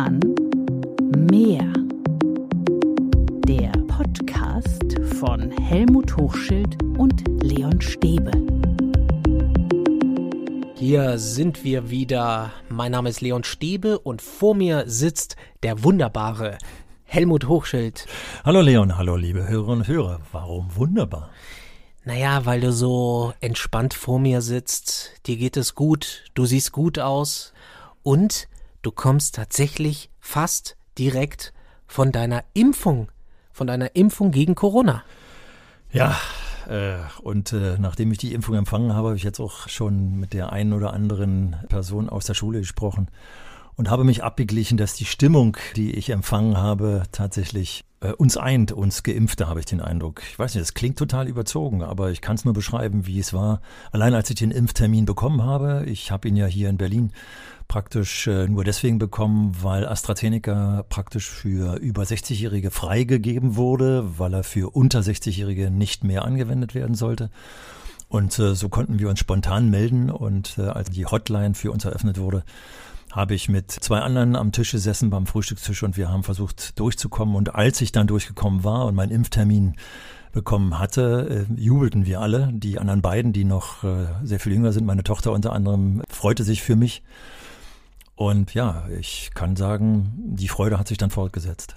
Roman Mehr. Der Podcast von Helmut Hochschild und Leon Stäbe. Hier sind wir wieder. Mein Name ist Leon Stäbe und vor mir sitzt der wunderbare Helmut Hochschild. Hallo Leon, hallo liebe Hörerinnen und Hörer. Warum wunderbar? Naja, weil du so entspannt vor mir sitzt, dir geht es gut, du siehst gut aus und du kommst tatsächlich fast direkt von deiner Impfung, von deiner Impfung gegen Corona. Ja, äh, und äh, nachdem ich die Impfung empfangen habe, habe ich jetzt auch schon mit der einen oder anderen Person aus der Schule gesprochen und habe mich abgeglichen, dass die Stimmung, die ich empfangen habe, tatsächlich äh, uns eint, uns Geimpfte, habe ich den Eindruck. Ich weiß nicht, das klingt total überzogen, aber ich kann es nur beschreiben, wie es war. Allein als ich den Impftermin bekommen habe, ich habe ihn ja hier in Berlin praktisch äh, nur deswegen bekommen, weil AstraZeneca praktisch für über 60-Jährige freigegeben wurde, weil er für unter 60-Jährige nicht mehr angewendet werden sollte. Und äh, so konnten wir uns spontan melden und als die Hotline für uns eröffnet wurde, habe ich mit zwei anderen am Tisch gesessen beim Frühstückstisch und wir haben versucht durchzukommen. Und als ich dann durchgekommen war und meinen Impftermin bekommen hatte, äh, jubelten wir alle. Die anderen beiden, die noch äh, sehr viel jünger sind, meine Tochter unter anderem, freute sich für mich. Und ja, ich kann sagen, die Freude hat sich dann fortgesetzt.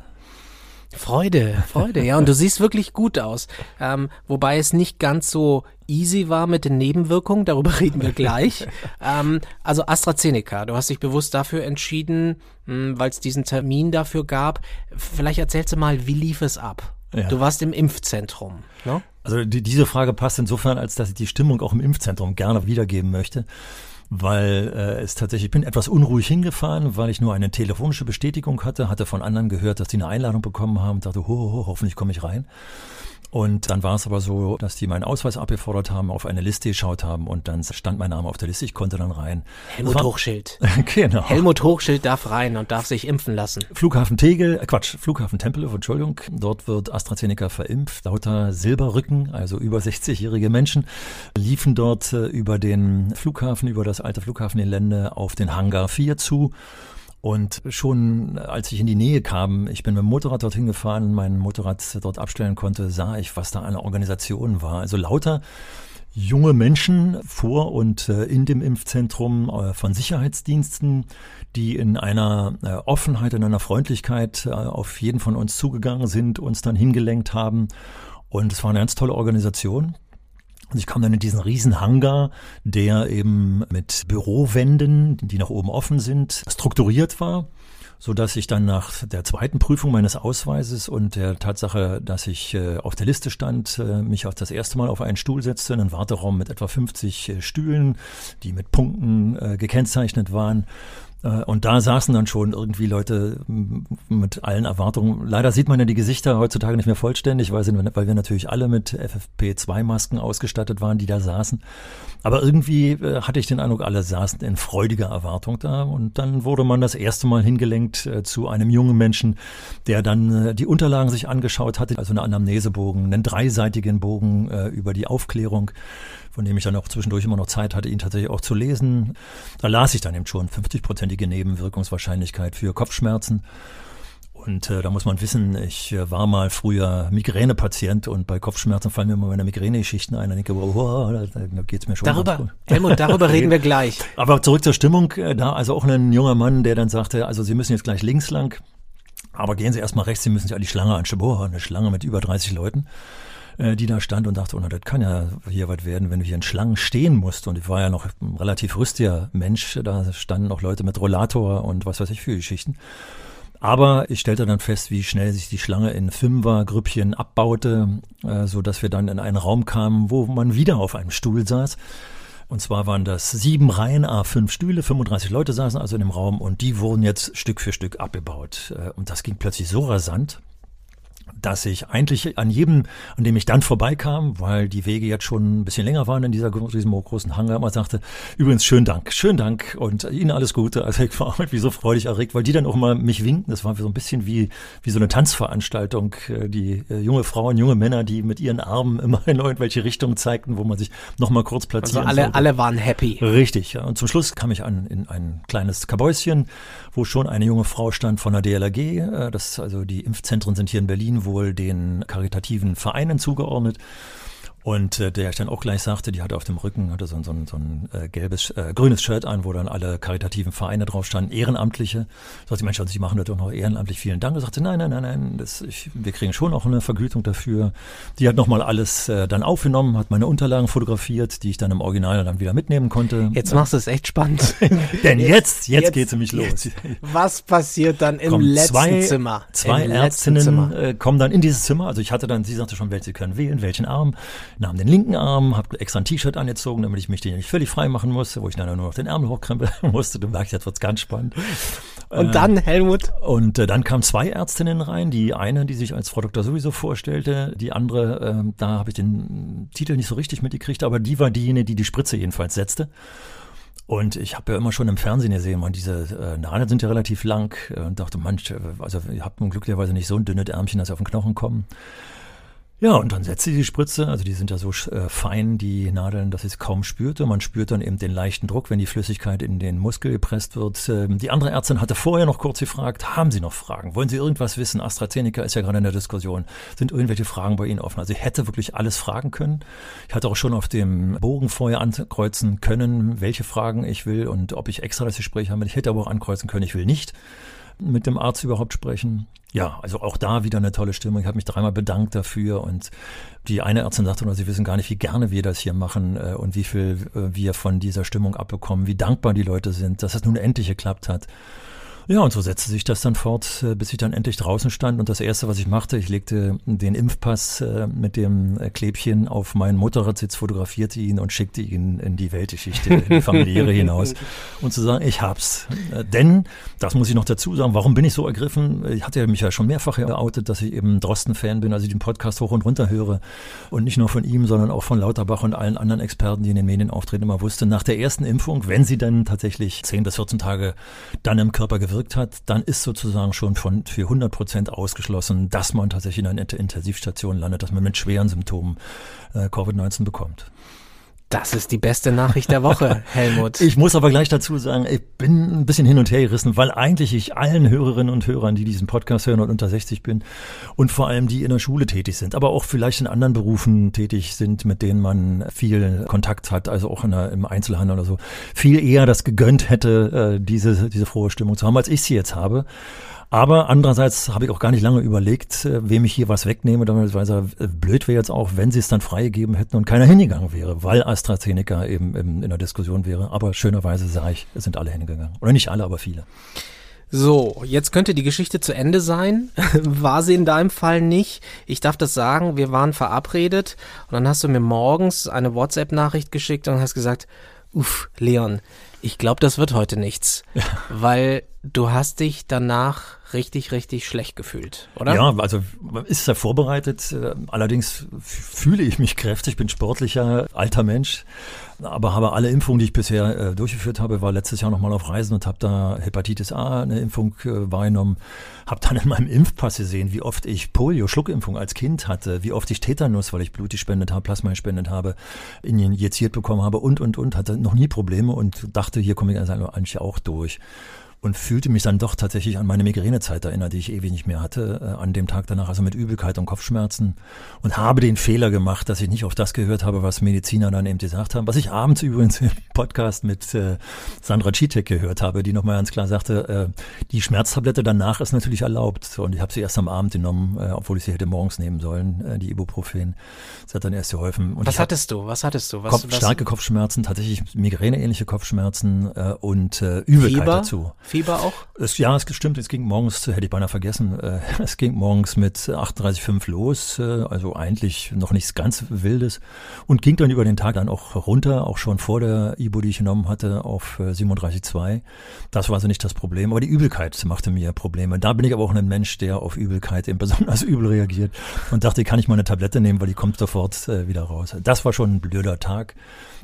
Freude, Freude, ja. Und du siehst wirklich gut aus. Ähm, wobei es nicht ganz so easy war mit den Nebenwirkungen, darüber reden wir gleich. ähm, also AstraZeneca, du hast dich bewusst dafür entschieden, hm, weil es diesen Termin dafür gab. Vielleicht erzählst du mal, wie lief es ab? Ja. Du warst im Impfzentrum. Ne? Also die, diese Frage passt insofern, als dass ich die Stimmung auch im Impfzentrum gerne wiedergeben möchte weil äh, es tatsächlich, ich bin etwas unruhig hingefahren, weil ich nur eine telefonische Bestätigung hatte, hatte von anderen gehört, dass die eine Einladung bekommen haben, dachte, ho, ho, hoffentlich komme ich rein. Und dann war es aber so, dass die meinen Ausweis abgefordert haben, auf eine Liste geschaut haben und dann stand mein Name auf der Liste, ich konnte dann rein. Helmut war, Hochschild. genau. Helmut Hochschild darf rein und darf sich impfen lassen. Flughafen Tegel, äh Quatsch, Flughafen Tempelhof, Entschuldigung. Dort wird AstraZeneca verimpft. Lauter Silberrücken, also über 60-jährige Menschen, liefen dort äh, über den Flughafen, über das alte Flughafengelände auf den Hangar 4 zu. Und schon als ich in die Nähe kam, ich bin mit dem Motorrad dorthin gefahren, mein Motorrad dort abstellen konnte, sah ich, was da eine Organisation war. Also lauter junge Menschen vor und äh, in dem Impfzentrum äh, von Sicherheitsdiensten, die in einer äh, Offenheit, in einer Freundlichkeit auf jeden von uns zugegangen sind, uns dann hingelenkt haben. Und es war eine ganz tolle Organisation. Und ich kam dann in diesen riesen Hangar, der eben mit Bürowänden, die nach oben offen sind, strukturiert war so dass ich dann nach der zweiten Prüfung meines Ausweises und der Tatsache, dass ich äh, auf der Liste stand, äh, mich auch das erste Mal auf einen Stuhl setzte, in einen Warteraum mit etwa 50 äh, Stühlen, die mit Punkten gekennzeichnet waren und da saßen dann schon irgendwie Leute mit allen Erwartungen. Leider sieht man ja die Gesichter heutzutage nicht mehr vollständig, weil wir natürlich alle mit FFP2-Masken ausgestattet waren, die da saßen. Aber irgendwie äh, hatte ich den Eindruck, alle saßen in freudiger Erwartung da. Und dann wurde man das erste Mal hingelenkt äh, zu einem jungen Menschen, der dann die Unterlagen sich angeschaut hatte, also einen Anamnesebogen, einen dreiseitigen Bogen über die Aufklärung von dem ich dann auch zwischendurch immer noch Zeit hatte, ihn tatsächlich auch zu lesen. Da las ich dann eben schon 50-prozentige Nebenwirkungswahrscheinlichkeit für Kopfschmerzen. Und äh, da muss man wissen, ich äh, war mal früher Migränepatient und bei Kopfschmerzen fallen mir immer meine Migräne-Geschichten ein. Da denke ich, wow, da, da geht's mir schon Darüber, Helmut, darüber reden wir gleich. Aber zurück zur Stimmung. Äh, da also auch ein junger Mann, der dann sagte, also Sie müssen jetzt gleich links lang, aber gehen Sie erstmal rechts, Sie müssen sich an die Schlange anschauen. Boah, eine Schlange mit über 30 Leuten. Äh, die da stand und dachte, oh, na, das kann ja hier was werden, wenn du hier in Schlangen stehen musst. Und ich war ja noch ein relativ rüstiger Mensch, da standen noch Leute mit Rollator und was weiß ich für Geschichten. Aber ich stellte dann fest, wie schnell sich die Schlange in Fünfer-Grüppchen abbaute, äh, so dass wir dann in einen Raum kamen, wo man wieder auf einem Stuhl saß. Und zwar waren das sieben Reihen, A5 Stühle, 35 Leute saßen also in dem Raum und die wurden jetzt Stück für Stück abgebaut. Äh, und das ging plötzlich so rasant, dass ich eigentlich an jedem, an dem ich dann vorbeikam, weil die Wege jetzt schon ein bisschen länger waren in dieser, diesem großen Hangar, immer sagte, übrigens schönen Dank, schönen Dank und Ihnen alles Gute. Also ich war irgendwie so freudig erregt, weil die dann auch mal mich winken. Das war so ein bisschen wie, wie so eine Tanzveranstaltung. Äh, die äh, junge Frauen, junge Männer, die mit ihren Armen immer in irgendwelche Richtungen zeigten, wo man sich noch mal kurz platzieren Also alle, sollte. alle waren happy. Richtig, ja. Und zum Schluss kam ich an in ein kleines Kabäuschen, wo schon eine junge Frau stand von der DLRG. Äh, Das, also die Impfzentren sind hier in Berlin wohl den karitativen Vereinen zugeordnet. Und äh, der ich dann auch gleich sagte, die hatte auf dem Rücken hatte so, ein- so, ein- so ein äh, gelbes, äh, grünes Shirt an, wo dann alle karitativen Vereine drauf standen, Ehrenamtliche. Sagte, Mensch, also Sie machen das doch noch ehrenamtlich, vielen Dank. Er sagte, nein, nein, nein, nein, das, ich, wir kriegen schon auch eine Vergütung dafür. Die hat nochmal alles äh, dann aufgenommen, hat meine Unterlagen fotografiert, die ich dann im Original dann wieder mitnehmen konnte. Jetzt machst du es echt spannend. Denn jetzt, jetzt, jetzt- geht's nämlich los. jetzt. Was passiert dann im Kommen letzten zwei, Zimmer? Zwei Im Ärztinnen Zimmer. äh, kommen dann in dieses Zimmer. Also ich hatte dann, sie sagte schon, welche sie können wählen, welchen Arm. Nahm den linken Arm, habe extra ein T-Shirt angezogen, damit ich mich den nicht völlig frei machen musste, wo ich dann nur noch den Ärmel hochkrempeln musste. Du merkst, jetzt wird's ganz spannend. Und dann, Helmut, Und äh, dann kamen zwei Ärztinnen rein. Die eine, die sich als Frau Doktor sowieso vorstellte, die andere, ähm, da habe ich den Titel nicht so richtig mitgekriegt, aber die war diejenige, die die Spritze jedenfalls setzte. Und ich habe ja immer schon im Fernsehen gesehen, man, diese äh, Nadeln sind ja relativ lang äh, und dachte, manch, äh, also ihr habt nun glücklicherweise nicht so ein dünnes Ärmchen, dass sie auf den Knochen kommen. Ja, und dann setzte sie die Spritze, also die sind ja so äh, fein, die Nadeln, dass ich es kaum spürte. Man spürt dann eben den leichten Druck, wenn die Flüssigkeit in den Muskel gepresst wird. Ähm, die andere Ärztin hatte vorher noch kurz gefragt, haben Sie noch Fragen? Wollen Sie irgendwas wissen? AstraZeneca ist ja gerade in der Diskussion. Sind irgendwelche Fragen bei Ihnen offen? Also ich hätte wirklich alles fragen können. Ich hatte auch schon auf dem Bogen vorher ankreuzen können, welche Fragen ich will und ob ich extra das Gespräch habe. Ich hätte aber auch ankreuzen können, ich will nicht mit dem Arzt überhaupt sprechen. Ja, also auch da wieder eine tolle Stimmung. Ich habe mich dreimal bedankt dafür und die eine Ärztin sagte nur, sie wissen gar nicht, wie gerne wir das hier machen äh, und wie viel äh, wir von dieser Stimmung abbekommen, wie dankbar die Leute sind, dass es nun endlich geklappt hat. Ja, und so setzte sich das dann fort, äh, bis ich dann endlich draußen stand. Und das Erste, was ich machte, ich legte den Impfpass äh, mit dem äh, Klebchen auf meinen Motorradsitz, fotografierte ihn und schickte ihn in die Weltgeschichte, in die familiäre hinaus. Und zu sagen, ich hab's. Denn, das muss ich noch dazu sagen, warum bin ich so ergriffen? Ich hatte ja mich ja schon mehrfach geoutet, dass ich eben Drosten-Fan bin, also ich den Podcast hoch und runter höre. Und nicht nur von ihm, sondern auch von Lauterbach und allen anderen Experten, die in den Medien auftreten, immer wusste, nach der ersten Impfung, wenn sie dann tatsächlich 10 bis 14 Tage dann im Körper gewirkt hat, dann ist sozusagen schon von für 100 Prozent ausgeschlossen, dass man tatsächlich in einer Intensivstation landet, dass man mit schweren Symptomen äh, Covid-19 bekommt. Das ist die beste Nachricht der Woche, Helmut. Ich muss aber gleich dazu sagen, ich bin ein bisschen hin und her gerissen, weil eigentlich ich allen Hörerinnen und Hörern, die diesen Podcast hören und unter 60 bin und vor allem die in der Schule tätig sind, aber auch vielleicht in anderen Berufen tätig sind, mit denen man viel Kontakt hat, also auch in der, im Einzelhandel oder so, viel eher das gegönnt hätte, äh, diese, diese frohe Stimmung zu haben, als ich sie jetzt habe. Aber andererseits habe ich auch gar nicht lange überlegt, äh, wem ich hier was wegnehme, weil äh, blöd wäre jetzt auch, wenn sie es dann freigegeben hätten und keiner hingegangen wäre, weil AstraZeneca eben, eben in der Diskussion wäre. Aber schönerweise sah ich, es sind alle hingegangen. Oder nicht alle, aber viele. So, jetzt könnte die Geschichte zu Ende sein. War sie in deinem Fall nicht. Ich darf das sagen, wir waren verabredet und dann hast du mir morgens eine WhatsApp-Nachricht geschickt und hast gesagt, uff, Leon, ich glaube, das wird heute nichts. Ja. Weil du hast dich danach richtig, richtig schlecht gefühlt, oder? Ja, also ist ja vorbereitet. Allerdings fühle ich mich kräftig, bin sportlicher, alter Mensch, aber habe alle Impfungen, die ich bisher äh, durchgeführt habe, war letztes Jahr nochmal auf Reisen und habe da Hepatitis A eine Impfung äh, wahrgenommen, habe dann in meinem Impfpass gesehen, wie oft ich Polio, Schluckimpfung als Kind hatte, wie oft ich Tetanus, weil ich Blut gespendet habe, Plasma gespendet habe, injiziert bekommen habe und, und, und, hatte noch nie Probleme und dachte, hier komme ich also eigentlich auch durch und fühlte mich dann doch tatsächlich an meine Migränezeit erinnert, die ich ewig nicht mehr hatte, äh, an dem Tag danach, also mit Übelkeit und Kopfschmerzen und habe den Fehler gemacht, dass ich nicht auf das gehört habe, was Mediziner dann eben gesagt haben, was ich abends übrigens im Podcast mit äh, Sandra Citek gehört habe, die nochmal ganz klar sagte, äh, die Schmerztablette danach ist natürlich erlaubt und ich habe sie erst am Abend genommen, äh, obwohl ich sie hätte morgens nehmen sollen, äh, die Ibuprofen. Das hat dann erst geholfen. Und was hattest du? Was hattest du? Was, Kopf, was? starke Kopfschmerzen, tatsächlich Migräneähnliche Kopfschmerzen äh, und Übelkeit Fieber? dazu. Fieber auch? Es, ja, es stimmt. Es ging morgens, hätte ich beinahe vergessen, äh, es ging morgens mit 38,5 los, äh, also eigentlich noch nichts ganz Wildes und ging dann über den Tag dann auch runter, auch schon vor der Ibu, die ich genommen hatte, auf äh, 37,2. Das war also nicht das Problem, aber die Übelkeit machte mir Probleme. Da bin ich aber auch ein Mensch, der auf Übelkeit eben besonders übel reagiert und dachte, kann ich mal eine Tablette nehmen, weil die kommt sofort äh, wieder raus. Das war schon ein blöder Tag.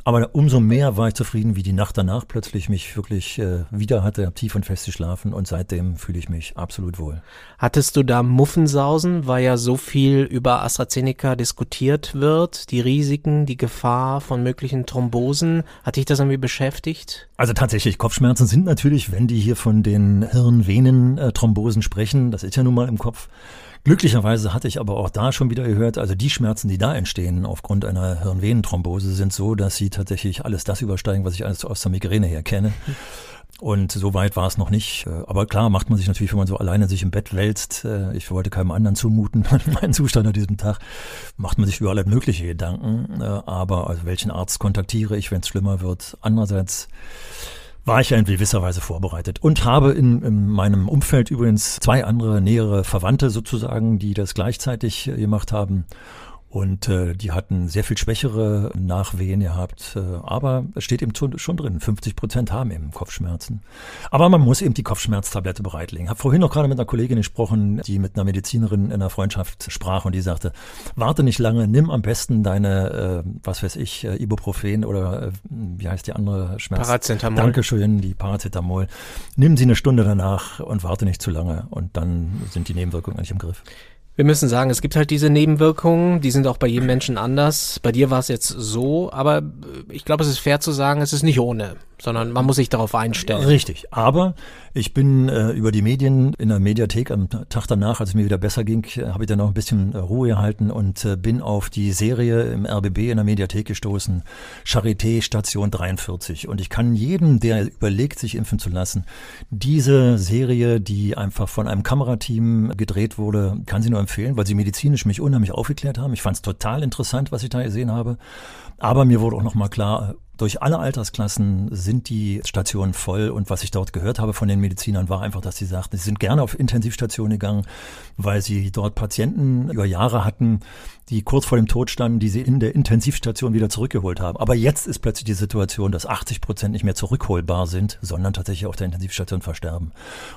Aber umso mehr war ich zufrieden, wie die Nacht danach plötzlich mich wirklich äh, wieder hatte, tief und fest geschlafen und seitdem fühle ich mich absolut wohl. Hattest du da Muffensausen, weil ja so viel über AstraZeneca diskutiert wird, die Risiken, die Gefahr von möglichen Thrombosen? Hat dich das irgendwie beschäftigt? Also tatsächlich, Kopfschmerzen sind natürlich, wenn die hier von den Hirn-Venen-Thrombosen sprechen, das ist ja nun mal im Kopf, Glücklicherweise hatte ich aber auch da schon wieder gehört, also die Schmerzen, die da entstehen aufgrund einer Hirnvenenthrombose, sind so, dass sie tatsächlich alles das übersteigen, was ich alles aus der Migräne her kenne. Und so weit war es noch nicht. Aber klar macht man sich natürlich, wenn man so alleine sich im Bett wälzt, äh, ich wollte keinem anderen zumuten, meinen Zustand an diesem Tag, macht man sich über alle mögliche Gedanken. Äh, aber also welchen Arzt kontaktiere ich, wenn es schlimmer wird? Andererseits war ich ja in gewisser Weise vorbereitet und habe in, in, meinem Umfeld übrigens zwei andere nähere Verwandte sozusagen, die das gleichzeitig gemacht haben. Und äh, die hatten sehr viel schwächere Nachwehen gehabt. Äh, aber es steht eben schon drin, 50 Prozent haben eben Kopfschmerzen. Aber man muss eben die Kopfschmerztablette bereitlegen. Ich habe vorhin noch gerade mit einer Kollegin gesprochen, die mit einer Medizinerin in einer Freundschaft sprach und die sagte, warte nicht lange, nimm am besten deine, äh, was weiß ich, äh, Ibuprofen oder äh, wie heißt die andere Schmerz? Paracetamol. Dankeschön, die Paracetamol. Nimm sie eine Stunde danach und warte nicht zu lange und dann sind die Nebenwirkungen eigentlich im Griff. Wir müssen sagen, es gibt halt diese Nebenwirkungen, die sind auch bei jedem Menschen anders. Bei dir war es jetzt so, aber ich glaube, es ist fair zu sagen, es ist nicht ohne sondern man muss sich darauf einstellen. Richtig, aber ich bin äh, über die Medien in der Mediathek am Tag danach, als es mir wieder besser ging, habe ich dann noch ein bisschen äh, Ruhe gehalten und äh, bin auf die Serie im RBB in der Mediathek gestoßen, Charité Station 43. Und ich kann jedem, der überlegt, sich impfen zu lassen, diese Serie, die einfach von einem Kamerateam gedreht wurde, kann sie nur empfehlen, weil sie medizinisch mich unheimlich aufgeklärt haben. Ich fand es total interessant, was ich da gesehen habe. Aber mir wurde auch nochmal klar, durch alle Altersklassen sind die Stationen voll und was ich dort gehört habe von den Medizinern war einfach, dass sie sagten, sie sind gerne auf Intensivstationen gegangen, weil sie dort Patienten über Jahre hatten, die kurz vor dem Tod standen, die sie in der Intensivstation wieder zurückgeholt haben. Aber jetzt ist plötzlich die Situation, dass 80 Prozent nicht mehr zurückholbar sind, sondern tatsächlich auf der Intensivstation versterben.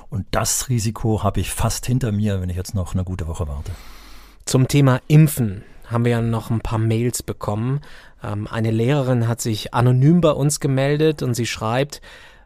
Und das Risiko habe ich fast hinter mir, wenn ich jetzt noch eine gute Woche warte. Zum Thema Impfen haben wir ja noch ein paar Mails bekommen. Ähm, eine Lehrerin hat sich anonym bei uns gemeldet und sie schreibt,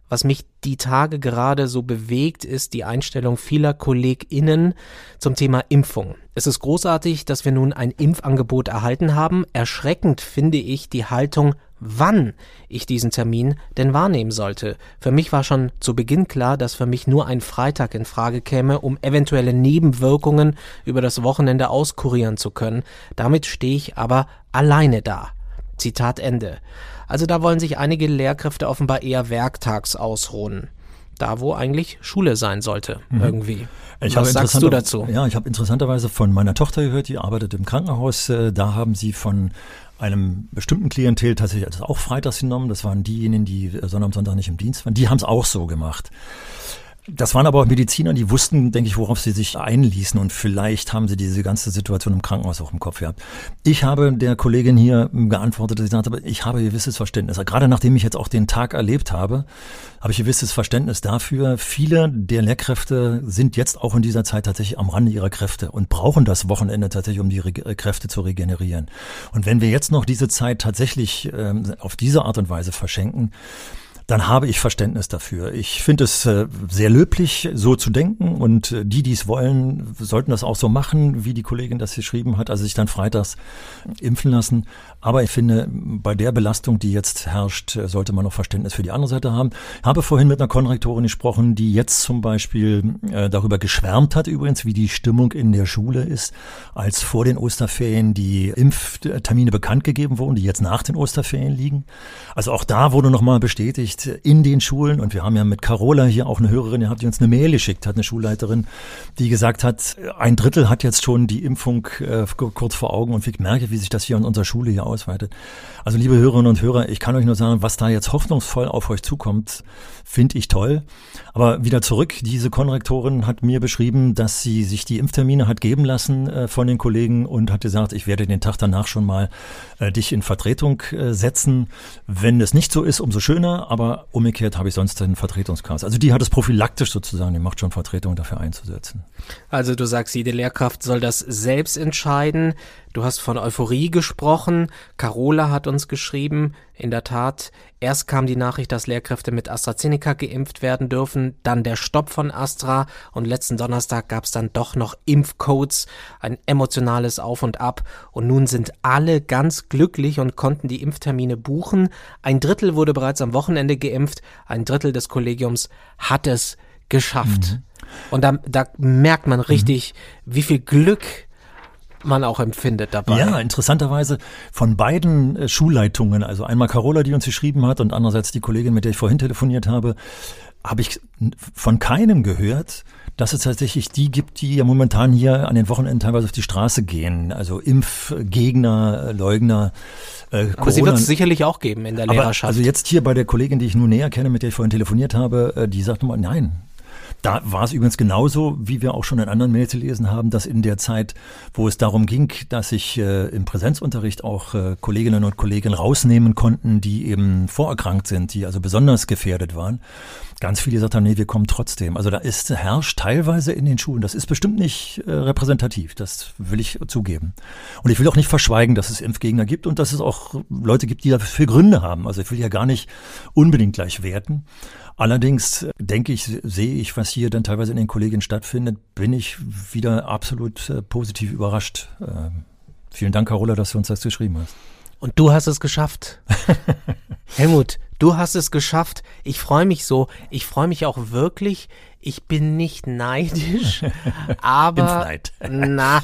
was mich die Tage gerade so bewegt, ist die Einstellung vieler KollegInnen zum Thema Impfung. Es ist großartig, dass wir nun ein Impfangebot erhalten haben. Erschreckend finde ich die Haltung, wann ich diesen Termin denn wahrnehmen sollte. Für mich war schon zu Beginn klar, dass für mich nur ein Freitag in Frage käme, um eventuelle Nebenwirkungen über das Wochenende auskurieren zu können. Damit stehe ich aber alleine da. Zitat Ende. Also da wollen sich einige Lehrkräfte offenbar eher werktags ausruhen. Da, wo eigentlich Schule sein sollte, mhm. irgendwie. Ich Was sagst du dazu? Ja, ich habe interessanterweise von meiner Tochter gehört, die arbeitet im Krankenhaus. Äh, da haben sie von einem bestimmten Klientel tatsächlich also auch freitags genommen. Das waren diejenigen, die Sonntag und Sonntag nicht im Dienst waren. Die haben es auch so gemacht. Das waren aber auch Mediziner, die wussten, denke ich, worauf sie sich einließen und vielleicht haben sie diese ganze Situation im Krankenhaus auch im Kopf gehabt. Ich habe der Kollegin hier geantwortet, dass sie sagte, ich habe gewisses Verständnis. Gerade nachdem ich jetzt auch den Tag erlebt habe, habe ich gewisses Verständnis dafür. Viele der Lehrkräfte sind jetzt auch in dieser Zeit tatsächlich am Rande ihrer Kräfte und brauchen das Wochenende tatsächlich, um die Kräfte zu regenerieren. Und wenn wir jetzt noch diese Zeit tatsächlich ähm, auf diese Art und Weise verschenken, dann habe ich Verständnis dafür. Ich finde es äh, sehr löblich, so zu denken und äh, die, die es wollen, sollten das auch so machen, wie die Kollegin das geschrieben hat, also sich dann freitags impfen lassen. Aber ich finde, bei der Belastung, die jetzt herrscht, sollte man noch Verständnis für die andere Seite haben. Ich habe vorhin mit einer Konrektorin gesprochen, die jetzt zum Beispiel äh, darüber geschwärmt hat, übrigens, wie die Stimmung in der Schule ist, als vor den Osterferien die Impftermine bekannt gegeben wurden, die jetzt nach den Osterferien liegen. Also auch da wurde nochmal bestätigt, in den Schulen. Und wir haben ja mit Carola hier auch eine Hörerin, die uns eine Mail geschickt, hat eine Schulleiterin, die gesagt hat, ein Drittel hat jetzt schon die Impfung äh, kurz vor Augen und ich merke, wie sich das hier in unserer Schule hier ausweitet. Also liebe Hörerinnen und Hörer, ich kann euch nur sagen, was da jetzt hoffnungsvoll auf euch zukommt, finde ich toll. Aber wieder zurück, diese Konrektorin hat mir beschrieben, dass sie sich die Impftermine hat geben lassen äh, von den Kollegen und hat gesagt, ich werde den Tag danach schon mal äh, dich in Vertretung äh, setzen. Wenn es nicht so ist, umso schöner, aber umgekehrt habe ich sonst einen Vertretungskreis. Also die hat es prophylaktisch sozusagen, die macht schon Vertretung dafür einzusetzen. Also du sagst, jede Lehrkraft soll das selbst entscheiden. Du hast von Euphorie gesprochen. Carola hat uns geschrieben, in der Tat, erst kam die Nachricht, dass Lehrkräfte mit AstraZeneca geimpft werden dürfen, dann der Stopp von Astra und letzten Donnerstag gab es dann doch noch Impfcodes, ein emotionales Auf und Ab und nun sind alle ganz glücklich und konnten die Impftermine buchen. Ein Drittel wurde bereits am Wochenende geimpft, ein Drittel des Kollegiums hat es geschafft. Mhm. Und da, da merkt man richtig, mhm. wie viel Glück man auch empfindet dabei. Ja, interessanterweise von beiden äh, Schulleitungen, also einmal Carola, die uns geschrieben hat und andererseits die Kollegin, mit der ich vorhin telefoniert habe, habe ich von keinem gehört, dass es tatsächlich die gibt, die ja momentan hier an den Wochenenden teilweise auf die Straße gehen. Also Impfgegner, Leugner. Äh, Aber sie wird es sicherlich auch geben in der Lehrerschaft. Aber also jetzt hier bei der Kollegin, die ich nur näher kenne, mit der ich vorhin telefoniert habe, äh, die sagt mal, nein, da war es übrigens genauso, wie wir auch schon in anderen Mails gelesen haben, dass in der Zeit, wo es darum ging, dass sich äh, im Präsenzunterricht auch äh, Kolleginnen und Kollegen rausnehmen konnten, die eben vorerkrankt sind, die also besonders gefährdet waren, ganz viele gesagt haben, nee, wir kommen trotzdem. Also da ist herrscht teilweise in den Schulen, das ist bestimmt nicht äh, repräsentativ, das will ich zugeben. Und ich will auch nicht verschweigen, dass es Impfgegner gibt und dass es auch Leute gibt, die dafür Gründe haben. Also ich will ja gar nicht unbedingt gleich werten. Allerdings äh, denke ich, sehe ich, was hier dann teilweise in den Kollegien stattfindet, bin ich wieder absolut äh, positiv überrascht. Äh, vielen Dank, Carola, dass du uns das geschrieben hast. Und du hast es geschafft. Helmut, du hast es geschafft. Ich freue mich so. Ich freue mich auch wirklich. Ich bin nicht neidisch, aber na,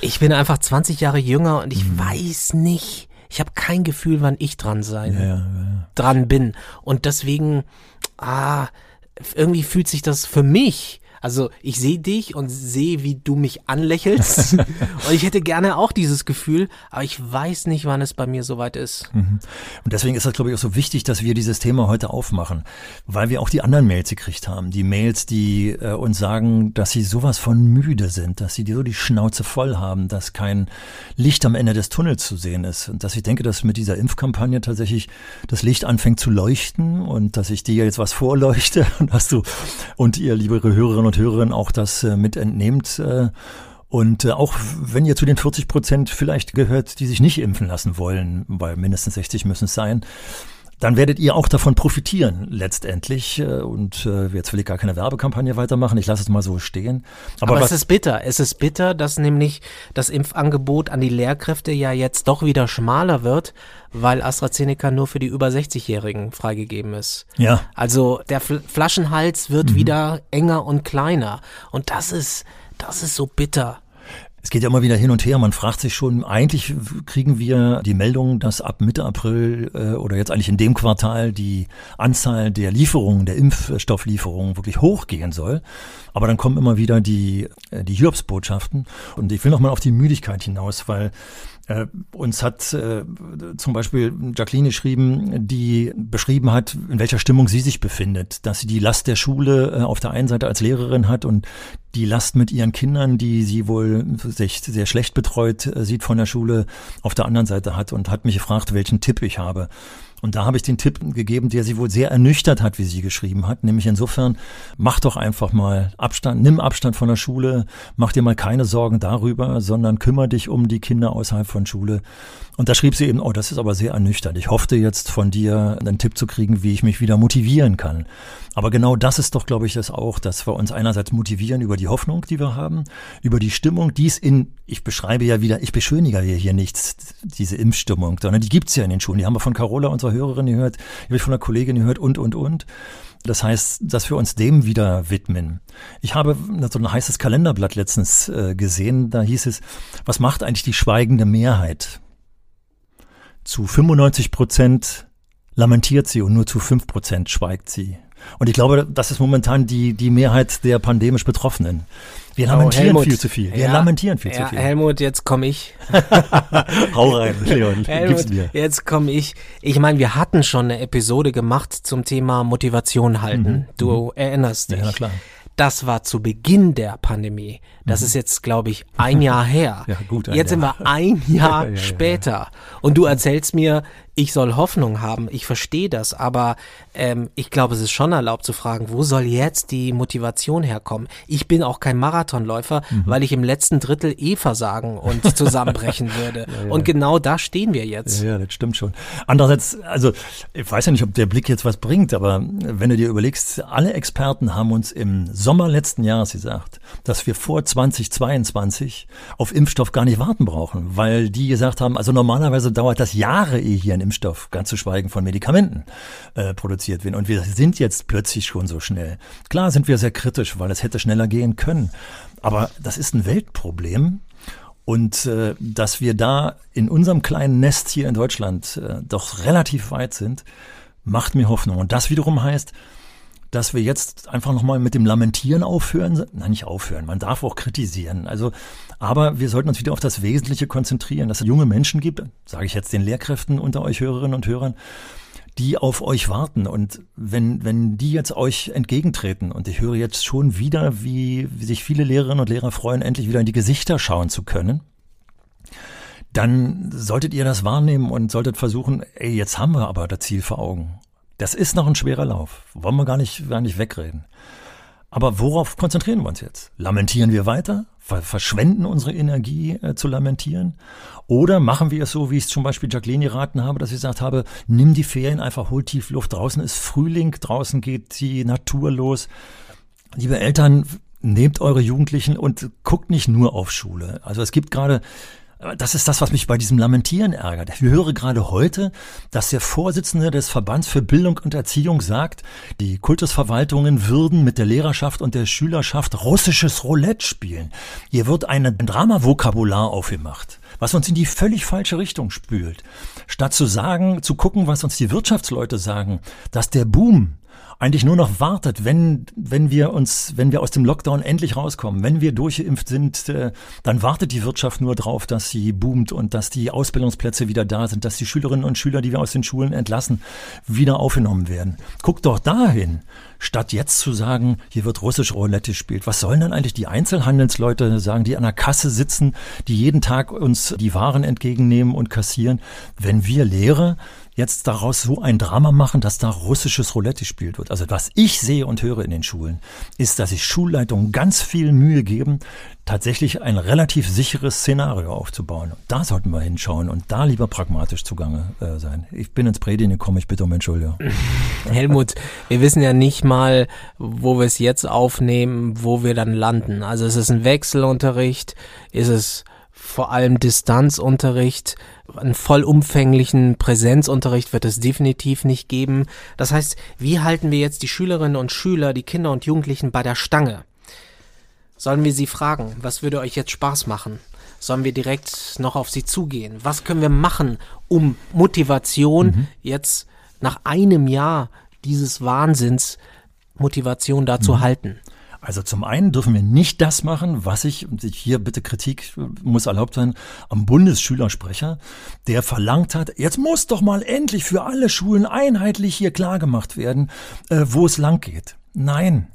ich bin einfach 20 Jahre jünger und ich mhm. weiß nicht. Ich habe kein Gefühl, wann ich dran sein, ja, ja. dran bin. Und deswegen ah, irgendwie fühlt sich das für mich also ich sehe dich und sehe, wie du mich anlächelst. und ich hätte gerne auch dieses Gefühl, aber ich weiß nicht, wann es bei mir soweit ist. Mhm. Und deswegen ist das, glaube ich, auch so wichtig, dass wir dieses Thema heute aufmachen, weil wir auch die anderen Mails gekriegt haben. Die Mails, die äh, uns sagen, dass sie sowas von müde sind, dass sie so die Schnauze voll haben, dass kein Licht am Ende des Tunnels zu sehen ist. Und dass ich denke, dass mit dieser Impfkampagne tatsächlich das Licht anfängt zu leuchten und dass ich dir jetzt was vorleuchte und hast du und ihr, liebe Hörerinnen und und Hörerinnen auch das äh, mit entnehmt. Äh, und äh, auch wenn ihr zu den 40 Prozent vielleicht gehört, die sich nicht impfen lassen wollen, weil mindestens 60 müssen es sein, dann werdet ihr auch davon profitieren letztendlich. Äh, und äh, jetzt will ich gar keine Werbekampagne weitermachen. Ich lasse es mal so stehen. Aber, Aber es ist bitter. Es ist bitter, dass nämlich das Impfangebot an die Lehrkräfte ja jetzt doch wieder schmaler wird, weil AstraZeneca nur für die über 60-Jährigen freigegeben ist. Ja. Also der Flaschenhals wird mhm. wieder enger und kleiner. Und das ist, das ist so bitter. Es geht ja immer wieder hin und her. Man fragt sich schon, eigentlich kriegen wir die Meldung, dass ab Mitte April äh, oder jetzt eigentlich in dem Quartal die Anzahl der Lieferungen, der Impfstofflieferungen wirklich hochgehen soll. Aber dann kommen immer wieder die, äh, die Hiobsbotschaften. Und ich will nochmal auf die Müdigkeit hinaus, weil äh, uns hat äh, zum Beispiel Jacqueline geschrieben, die beschrieben hat, in welcher Stimmung sie sich befindet, dass sie die Last der Schule äh, auf der einen Seite als Lehrerin hat und die Last mit ihren Kindern, die sie wohl sich sehr schlecht betreut äh, sieht von der Schule, auf der anderen Seite hat und hat mich gefragt, welchen Tipp ich habe. Und da habe ich den Tipp gegeben, der sie wohl sehr ernüchtert hat, wie sie geschrieben hat. Nämlich insofern, mach doch einfach mal Abstand, nimm Abstand von der Schule, mach dir mal keine Sorgen darüber, sondern kümmere dich um die Kinder außerhalb von Schule. Und da schrieb sie eben, oh, das ist aber sehr ernüchternd. Ich hoffte jetzt von dir einen Tipp zu kriegen, wie ich mich wieder motivieren kann. Aber genau das ist doch, glaube ich, das auch, dass wir uns einerseits motivieren über die Hoffnung, die wir haben, über die Stimmung, die es in, ich beschreibe ja wieder, ich beschönige hier nichts, diese Impfstimmung, sondern die gibt's ja in den Schulen. Die haben wir von Carola, unserer Hörerin, gehört, die habe ich von einer Kollegin gehört und, und, und. Das heißt, dass wir uns dem wieder widmen. Ich habe so ein heißes Kalenderblatt letztens äh, gesehen, da hieß es, was macht eigentlich die schweigende Mehrheit? Zu 95 Prozent lamentiert sie und nur zu fünf Prozent schweigt sie. Und ich glaube, das ist momentan die, die Mehrheit der pandemisch Betroffenen. Wir lamentieren oh, viel zu viel. Wir ja, lamentieren viel ja, zu viel. Helmut, jetzt komme ich. Hau rein, Leon. Helmut, jetzt komme ich. Ich meine, wir hatten schon eine Episode gemacht zum Thema Motivation halten. Mhm. Du mhm. erinnerst dich. Ja, klar. Das war zu Beginn der Pandemie. Das mhm. ist jetzt, glaube ich, ein Jahr her. Ja, gut. Jetzt Jahr. sind wir ein Jahr ja, später. Und du erzählst mir, ich soll Hoffnung haben. Ich verstehe das, aber ähm, ich glaube, es ist schon erlaubt zu fragen, wo soll jetzt die Motivation herkommen? Ich bin auch kein Marathonläufer, mhm. weil ich im letzten Drittel eh versagen und zusammenbrechen würde. Ja, ja. Und genau da stehen wir jetzt. Ja, ja, das stimmt schon. Andererseits, also ich weiß ja nicht, ob der Blick jetzt was bringt, aber wenn du dir überlegst, alle Experten haben uns im Sommer letzten Jahres gesagt, dass wir vor 2022 auf Impfstoff gar nicht warten brauchen, weil die gesagt haben, also normalerweise dauert das Jahre, ehe hier ein Impfstoff, ganz zu schweigen von Medikamenten, äh, produziert werden. Und wir sind jetzt plötzlich schon so schnell. Klar sind wir sehr kritisch, weil es hätte schneller gehen können. Aber das ist ein Weltproblem. Und äh, dass wir da in unserem kleinen Nest hier in Deutschland äh, doch relativ weit sind, macht mir Hoffnung. Und das wiederum heißt, dass wir jetzt einfach nochmal mit dem Lamentieren aufhören. Nein, nicht aufhören. Man darf auch kritisieren. Also, aber wir sollten uns wieder auf das Wesentliche konzentrieren, dass es junge Menschen gibt, sage ich jetzt den Lehrkräften unter euch Hörerinnen und Hörern, die auf euch warten. Und wenn, wenn die jetzt euch entgegentreten, und ich höre jetzt schon wieder, wie, wie sich viele Lehrerinnen und Lehrer freuen, endlich wieder in die Gesichter schauen zu können, dann solltet ihr das wahrnehmen und solltet versuchen, ey, jetzt haben wir aber das Ziel vor Augen. Das ist noch ein schwerer Lauf. Wollen wir gar nicht, gar nicht wegreden. Aber worauf konzentrieren wir uns jetzt? Lamentieren wir weiter? verschwenden unsere Energie äh, zu lamentieren? Oder machen wir es so, wie ich es zum Beispiel Jacqueline geraten habe, dass ich gesagt habe, nimm die Ferien einfach, hol tief Luft. Draußen ist Frühling, draußen geht die Natur los. Liebe Eltern, nehmt eure Jugendlichen und guckt nicht nur auf Schule. Also es gibt gerade das ist das, was mich bei diesem Lamentieren ärgert. Ich höre gerade heute, dass der Vorsitzende des Verbands für Bildung und Erziehung sagt, die Kultusverwaltungen würden mit der Lehrerschaft und der Schülerschaft russisches Roulette spielen. Hier wird ein Dramavokabular aufgemacht, was uns in die völlig falsche Richtung spült. Statt zu sagen, zu gucken, was uns die Wirtschaftsleute sagen, dass der Boom eigentlich nur noch wartet, wenn, wenn wir uns, wenn wir aus dem Lockdown endlich rauskommen, wenn wir durchgeimpft sind, äh, dann wartet die Wirtschaft nur drauf, dass sie boomt und dass die Ausbildungsplätze wieder da sind, dass die Schülerinnen und Schüler, die wir aus den Schulen entlassen, wieder aufgenommen werden. Guckt doch dahin, statt jetzt zu sagen, hier wird russisch Roulette gespielt. Was sollen dann eigentlich die Einzelhandelsleute sagen, die an der Kasse sitzen, die jeden Tag uns die Waren entgegennehmen und kassieren, wenn wir Lehrer jetzt daraus so ein Drama machen, dass da russisches Roulette gespielt wird. Also was ich sehe und höre in den Schulen, ist, dass sich Schulleitungen ganz viel Mühe geben, tatsächlich ein relativ sicheres Szenario aufzubauen. Da sollten wir hinschauen und da lieber pragmatisch zugange äh, sein. Ich bin ins Predigen gekommen, ich bitte um Entschuldigung. Helmut, wir wissen ja nicht mal, wo wir es jetzt aufnehmen, wo wir dann landen. Also ist es ein Wechselunterricht, ist es vor allem Distanzunterricht, einen vollumfänglichen Präsenzunterricht wird es definitiv nicht geben. Das heißt, wie halten wir jetzt die Schülerinnen und Schüler, die Kinder und Jugendlichen bei der Stange? Sollen wir sie fragen, was würde euch jetzt Spaß machen? Sollen wir direkt noch auf sie zugehen? Was können wir machen, um Motivation mhm. jetzt nach einem Jahr dieses Wahnsinns Motivation da mhm. halten? Also zum einen dürfen wir nicht das machen, was ich, und hier bitte Kritik muss erlaubt sein, am Bundesschülersprecher, der verlangt hat, jetzt muss doch mal endlich für alle Schulen einheitlich hier klargemacht werden, äh, wo es lang geht. Nein,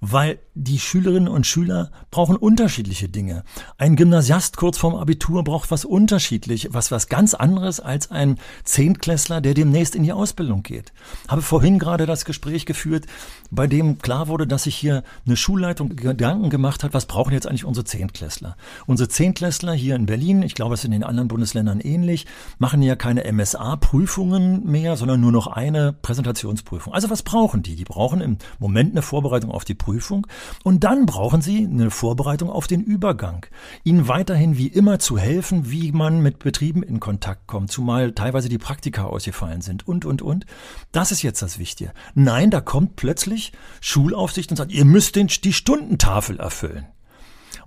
weil die Schülerinnen und Schüler brauchen unterschiedliche Dinge. Ein Gymnasiast kurz vorm Abitur braucht was unterschiedlich, was was ganz anderes als ein Zehntklässler, der demnächst in die Ausbildung geht. Habe vorhin gerade das Gespräch geführt, bei dem klar wurde, dass sich hier eine Schulleitung Gedanken gemacht hat, was brauchen jetzt eigentlich unsere Zehntklässler? Unsere Zehntklässler hier in Berlin, ich glaube, es ist in den anderen Bundesländern ähnlich, machen ja keine MSA-Prüfungen mehr, sondern nur noch eine Präsentationsprüfung. Also was brauchen die? Die brauchen im Moment eine Vorbereitung auf die Prüfung und dann brauchen Sie eine Vorbereitung auf den Übergang. Ihnen weiterhin wie immer zu helfen, wie man mit Betrieben in Kontakt kommt, zumal teilweise die Praktika ausgefallen sind und, und, und. Das ist jetzt das Wichtige. Nein, da kommt plötzlich Schulaufsicht und sagt, ihr müsst den, die Stundentafel erfüllen.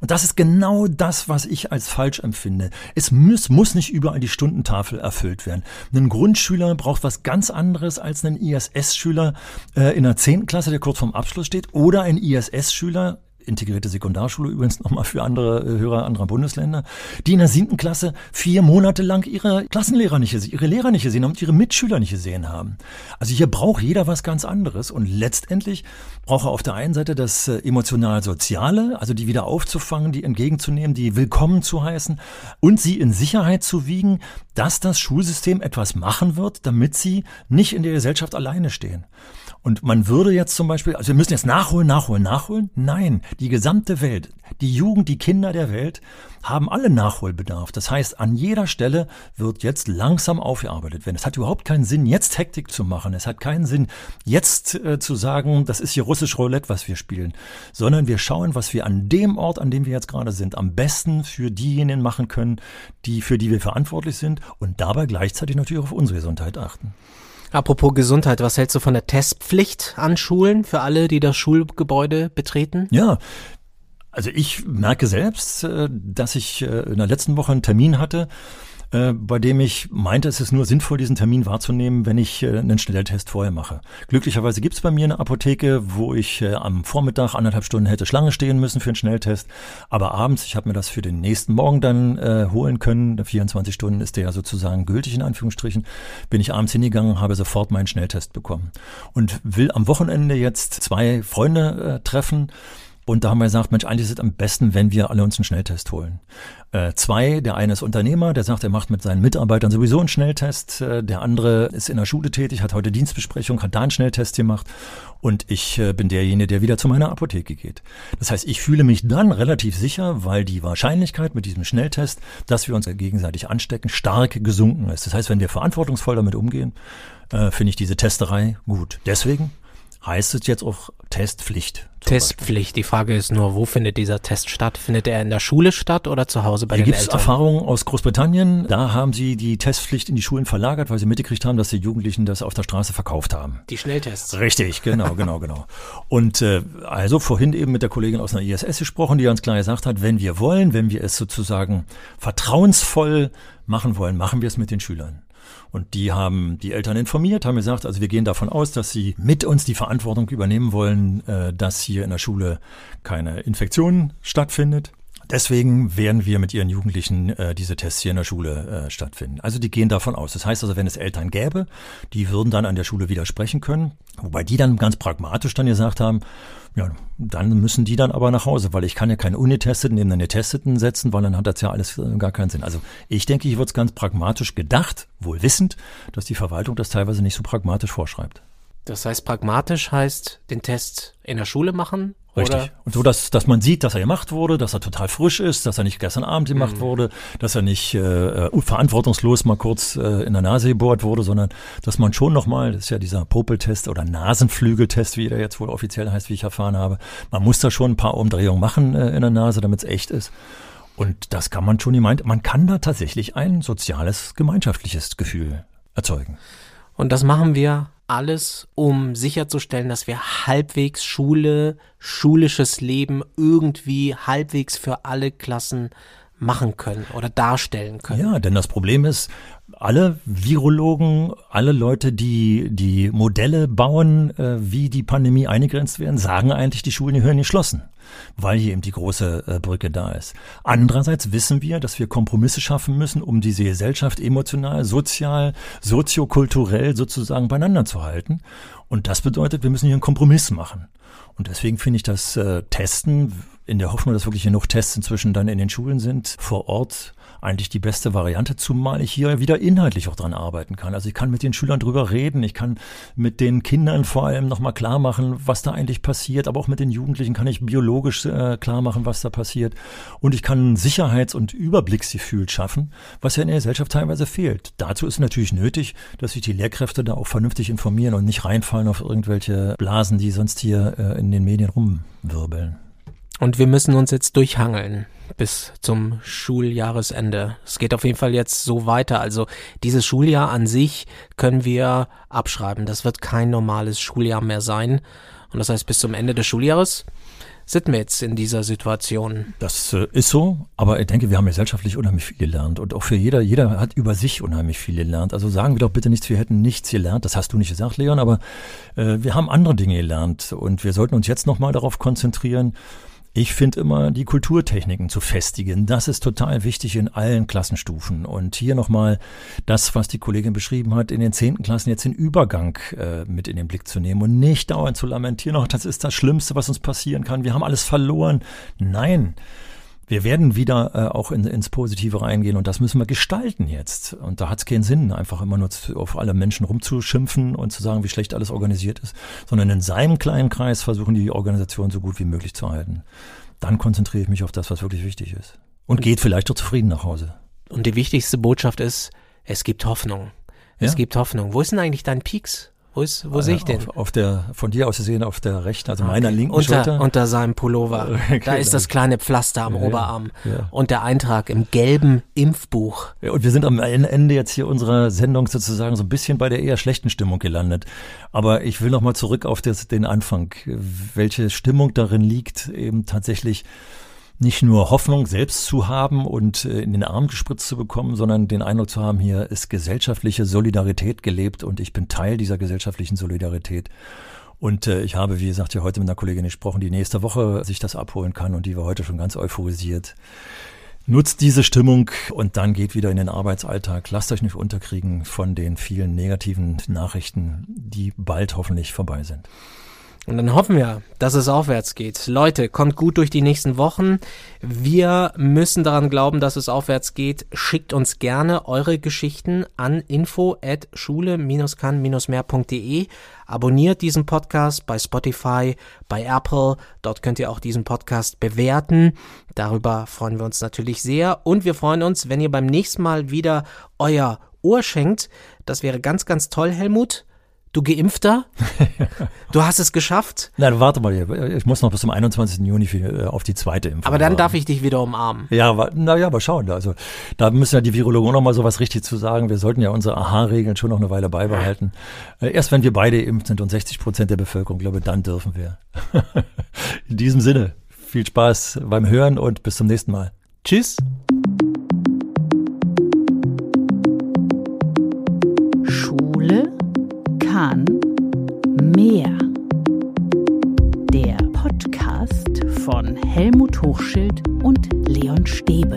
Und das ist genau das, was ich als falsch empfinde. Es muss, muss nicht überall die Stundentafel erfüllt werden. Ein Grundschüler braucht was ganz anderes als ein ISS-Schüler äh, in der zehnten Klasse, der kurz vorm Abschluss steht, oder ein ISS-Schüler integrierte Sekundarschule übrigens nochmal für andere äh, Hörer anderer Bundesländer, die in der siebten Klasse vier Monate lang ihre Klassenlehrer nicht gesehen, ihre Lehrer nicht gesehen haben und ihre Mitschüler nicht gesehen haben. Also hier braucht jeder was ganz anderes und letztendlich braucht er auf der einen Seite das äh, emotional-soziale, also die wieder aufzufangen, die entgegenzunehmen, die willkommen zu heißen und sie in Sicherheit zu wiegen, dass das Schulsystem etwas machen wird, damit sie nicht in der Gesellschaft alleine stehen. Und man würde jetzt zum Beispiel, also wir müssen jetzt nachholen, nachholen, nachholen. Nein, die gesamte Welt, die Jugend, die Kinder der Welt haben alle Nachholbedarf. Das heißt, an jeder Stelle wird jetzt langsam aufgearbeitet werden. Es hat überhaupt keinen Sinn, jetzt Hektik zu machen. Es hat keinen Sinn, jetzt äh, zu sagen, das ist hier russisch Roulette, was wir spielen, sondern wir schauen, was wir an dem Ort, an dem wir jetzt gerade sind, am besten für diejenigen machen können, die, für die wir verantwortlich sind und dabei gleichzeitig natürlich auf unsere Gesundheit achten. Apropos Gesundheit, was hältst du von der Testpflicht an Schulen für alle, die das Schulgebäude betreten? Ja, also ich merke selbst, äh, dass ich äh, in der letzten Woche einen Termin hatte, äh, bei dem ich meinte, es ist nur sinnvoll, diesen Termin wahrzunehmen, wenn ich äh, einen Schnelltest vorher mache. Glücklicherweise gibt es bei mir eine Apotheke, wo ich äh, am Vormittag anderthalb Stunden hätte Schlange stehen müssen für einen Schnelltest. Aber abends, ich habe mir das für den nächsten Morgen dann äh, holen können, 24 Stunden ist der ja sozusagen gültig in Anführungsstrichen, bin ich abends hingegangen, habe sofort meinen Schnelltest bekommen. Und will am Wochenende jetzt zwei Freunde äh, treffen und da haben wir gesagt, Mensch, eigentlich ist es am besten, wenn wir alle uns einen Schnelltest holen. Äh, zwei, der eine ist Unternehmer, der sagt, er macht mit seinen Mitarbeitern sowieso einen Schnelltest. Äh, der andere ist in der Schule tätig, hat heute Dienstbesprechung, hat da einen Schnelltest gemacht. Und ich äh, bin derjenige, der wieder zu meiner Apotheke geht. Das heißt, ich fühle mich dann relativ sicher, weil die Wahrscheinlichkeit mit diesem Schnelltest, dass wir uns gegenseitig anstecken, stark gesunken ist. Das heißt, wenn wir verantwortungsvoll damit umgehen, äh, finde ich diese Testerei gut. Deswegen heißt es jetzt auch Testpflicht. Testpflicht. Die Frage ist nur, wo findet dieser Test statt? Findet er in der Schule statt oder zu Hause bei Hier den gibt es Eltern? Erfahrungen aus Großbritannien. Da haben sie die Testpflicht in die Schulen verlagert, weil sie mitgekriegt haben, dass die Jugendlichen das auf der Straße verkauft haben. Die Schnelltests. Richtig, genau, genau, genau. Und äh, also vorhin eben mit der Kollegin aus einer ISS gesprochen, die ganz klar gesagt hat, wenn wir wollen, wenn wir es sozusagen vertrauensvoll machen wollen, machen wir es mit den Schülern. Und die haben die Eltern informiert, haben gesagt, also wir gehen davon aus, dass sie mit uns die Verantwortung übernehmen wollen, äh, dass hier in der Schule keine Infektion stattfindet. Deswegen werden wir mit ihren Jugendlichen äh, diese Tests hier in der Schule äh, stattfinden. Also die gehen davon aus. Das heißt also, wenn es Eltern gäbe, die würden dann an der Schule widersprechen können, wobei die dann ganz pragmatisch dann gesagt haben, ja, dann müssen die dann aber nach Hause, weil ich kann ja keinen Ungetesteten neben einen Getesteten setzen, weil dann hat das ja alles äh, gar keinen Sinn. Also ich denke, hier wird es ganz pragmatisch gedacht, wohl wissend, dass die Verwaltung das teilweise nicht so pragmatisch vorschreibt. Das heißt, pragmatisch heißt, den Test in der Schule machen? Richtig. Oder? Und so, dass, dass man sieht, dass er gemacht wurde, dass er total frisch ist, dass er nicht gestern Abend gemacht wurde, dass er nicht äh, äh, verantwortungslos mal kurz äh, in der Nase gebohrt wurde, sondern dass man schon nochmal, das ist ja dieser Popeltest oder Nasenflügeltest, wie der jetzt wohl offiziell heißt, wie ich erfahren habe, man muss da schon ein paar Umdrehungen machen äh, in der Nase, damit es echt ist. Und das kann man schon, ich meint, man kann da tatsächlich ein soziales, gemeinschaftliches Gefühl erzeugen. Und das machen wir alles, um sicherzustellen, dass wir halbwegs Schule, schulisches Leben irgendwie halbwegs für alle Klassen machen können oder darstellen können. Ja, denn das Problem ist, alle Virologen, alle Leute, die die Modelle bauen, äh, wie die Pandemie eingegrenzt werden, sagen eigentlich, die Schulen gehören geschlossen, weil hier eben die große äh, Brücke da ist. Andererseits wissen wir, dass wir Kompromisse schaffen müssen, um diese Gesellschaft emotional, sozial, soziokulturell sozusagen beieinander zu halten. Und das bedeutet, wir müssen hier einen Kompromiss machen. Und deswegen finde ich das äh, Testen, in der Hoffnung, dass wirklich genug Tests inzwischen dann in den Schulen sind, vor Ort eigentlich die beste Variante, zumal ich hier wieder inhaltlich auch dran arbeiten kann. Also ich kann mit den Schülern drüber reden, ich kann mit den Kindern vor allem nochmal klar machen, was da eigentlich passiert, aber auch mit den Jugendlichen kann ich biologisch äh, klar machen, was da passiert. Und ich kann Sicherheits- und Überblicksgefühl schaffen, was ja in der Gesellschaft teilweise fehlt. Dazu ist natürlich nötig, dass sich die Lehrkräfte da auch vernünftig informieren und nicht reinfallen auf irgendwelche Blasen, die sonst hier äh, in den Medien rumwirbeln. Und wir müssen uns jetzt durchhangeln bis zum Schuljahresende. Es geht auf jeden Fall jetzt so weiter. Also dieses Schuljahr an sich können wir abschreiben. Das wird kein normales Schuljahr mehr sein. Und das heißt, bis zum Ende des Schuljahres sind wir jetzt in dieser Situation. Das äh, ist so, aber ich denke, wir haben gesellschaftlich unheimlich viel gelernt und auch für jeder, jeder hat über sich unheimlich viel gelernt. Also sagen wir doch bitte nichts, wir hätten nichts gelernt. Das hast du nicht gesagt, Leon, aber äh, wir haben andere Dinge gelernt und wir sollten uns jetzt nochmal darauf konzentrieren, ich finde immer, die Kulturtechniken zu festigen, das ist total wichtig in allen Klassenstufen. Und hier nochmal das, was die Kollegin beschrieben hat, in den zehnten Klassen jetzt den Übergang äh, mit in den Blick zu nehmen und nicht dauernd zu lamentieren, oh, das ist das Schlimmste, was uns passieren kann, wir haben alles verloren. Nein, wir werden wieder äh, auch in, ins Positive reingehen und das müssen wir gestalten jetzt. Und da hat es keinen Sinn, einfach immer nur zu, auf alle Menschen rumzuschimpfen und zu sagen, wie schlecht alles organisiert ist, sondern in seinem kleinen Kreis versuchen, die Organisation so gut wie möglich zu halten. Dann konzentriere ich mich auf das, was wirklich wichtig ist. Und geht vielleicht auch zufrieden nach Hause. Und die wichtigste Botschaft ist, es gibt Hoffnung. Es ja. gibt Hoffnung. Wo ist denn eigentlich dein Peaks? Wo, ist, wo äh, sehe ich den? Auf, auf, der, von dir aus gesehen auf der rechten, also okay. meiner linken unter, Schulter. Unter seinem Pullover. Da ist das kleine Pflaster am ja, Oberarm. Ja. Und der Eintrag im gelben Impfbuch. Ja, und wir sind am Ende jetzt hier unserer Sendung sozusagen so ein bisschen bei der eher schlechten Stimmung gelandet. Aber ich will nochmal zurück auf das, den Anfang. Welche Stimmung darin liegt, eben tatsächlich nicht nur Hoffnung selbst zu haben und äh, in den Arm gespritzt zu bekommen, sondern den Eindruck zu haben, hier ist gesellschaftliche Solidarität gelebt und ich bin Teil dieser gesellschaftlichen Solidarität. Und äh, ich habe, wie gesagt, ja heute mit einer Kollegin gesprochen, die nächste Woche sich das abholen kann und die war heute schon ganz euphorisiert. Nutzt diese Stimmung und dann geht wieder in den Arbeitsalltag. Lasst euch nicht unterkriegen von den vielen negativen Nachrichten, die bald hoffentlich vorbei sind. Und dann hoffen wir, dass es aufwärts geht. Leute, kommt gut durch die nächsten Wochen. Wir müssen daran glauben, dass es aufwärts geht. Schickt uns gerne eure Geschichten an info at schule-kann-mehr.de. Abonniert diesen Podcast bei Spotify, bei Apple. Dort könnt ihr auch diesen Podcast bewerten. Darüber freuen wir uns natürlich sehr. Und wir freuen uns, wenn ihr beim nächsten Mal wieder euer Ohr schenkt. Das wäre ganz, ganz toll, Helmut. Du Geimpfter? Du hast es geschafft? Nein, warte mal, ich muss noch bis zum 21. Juni für, äh, auf die zweite Impfung. Aber dann darf ich dich wieder umarmen. Ja, naja, aber schauen. Also da müssen ja die Virologen noch mal so was richtig zu sagen. Wir sollten ja unsere Aha-Regeln schon noch eine Weile beibehalten. Äh, erst wenn wir beide impft sind und 60 Prozent der Bevölkerung, glaube dann dürfen wir. In diesem Sinne, viel Spaß beim Hören und bis zum nächsten Mal. Tschüss. Kahn Mehr. Der Podcast von Helmut Hochschild und Leon Stäbe.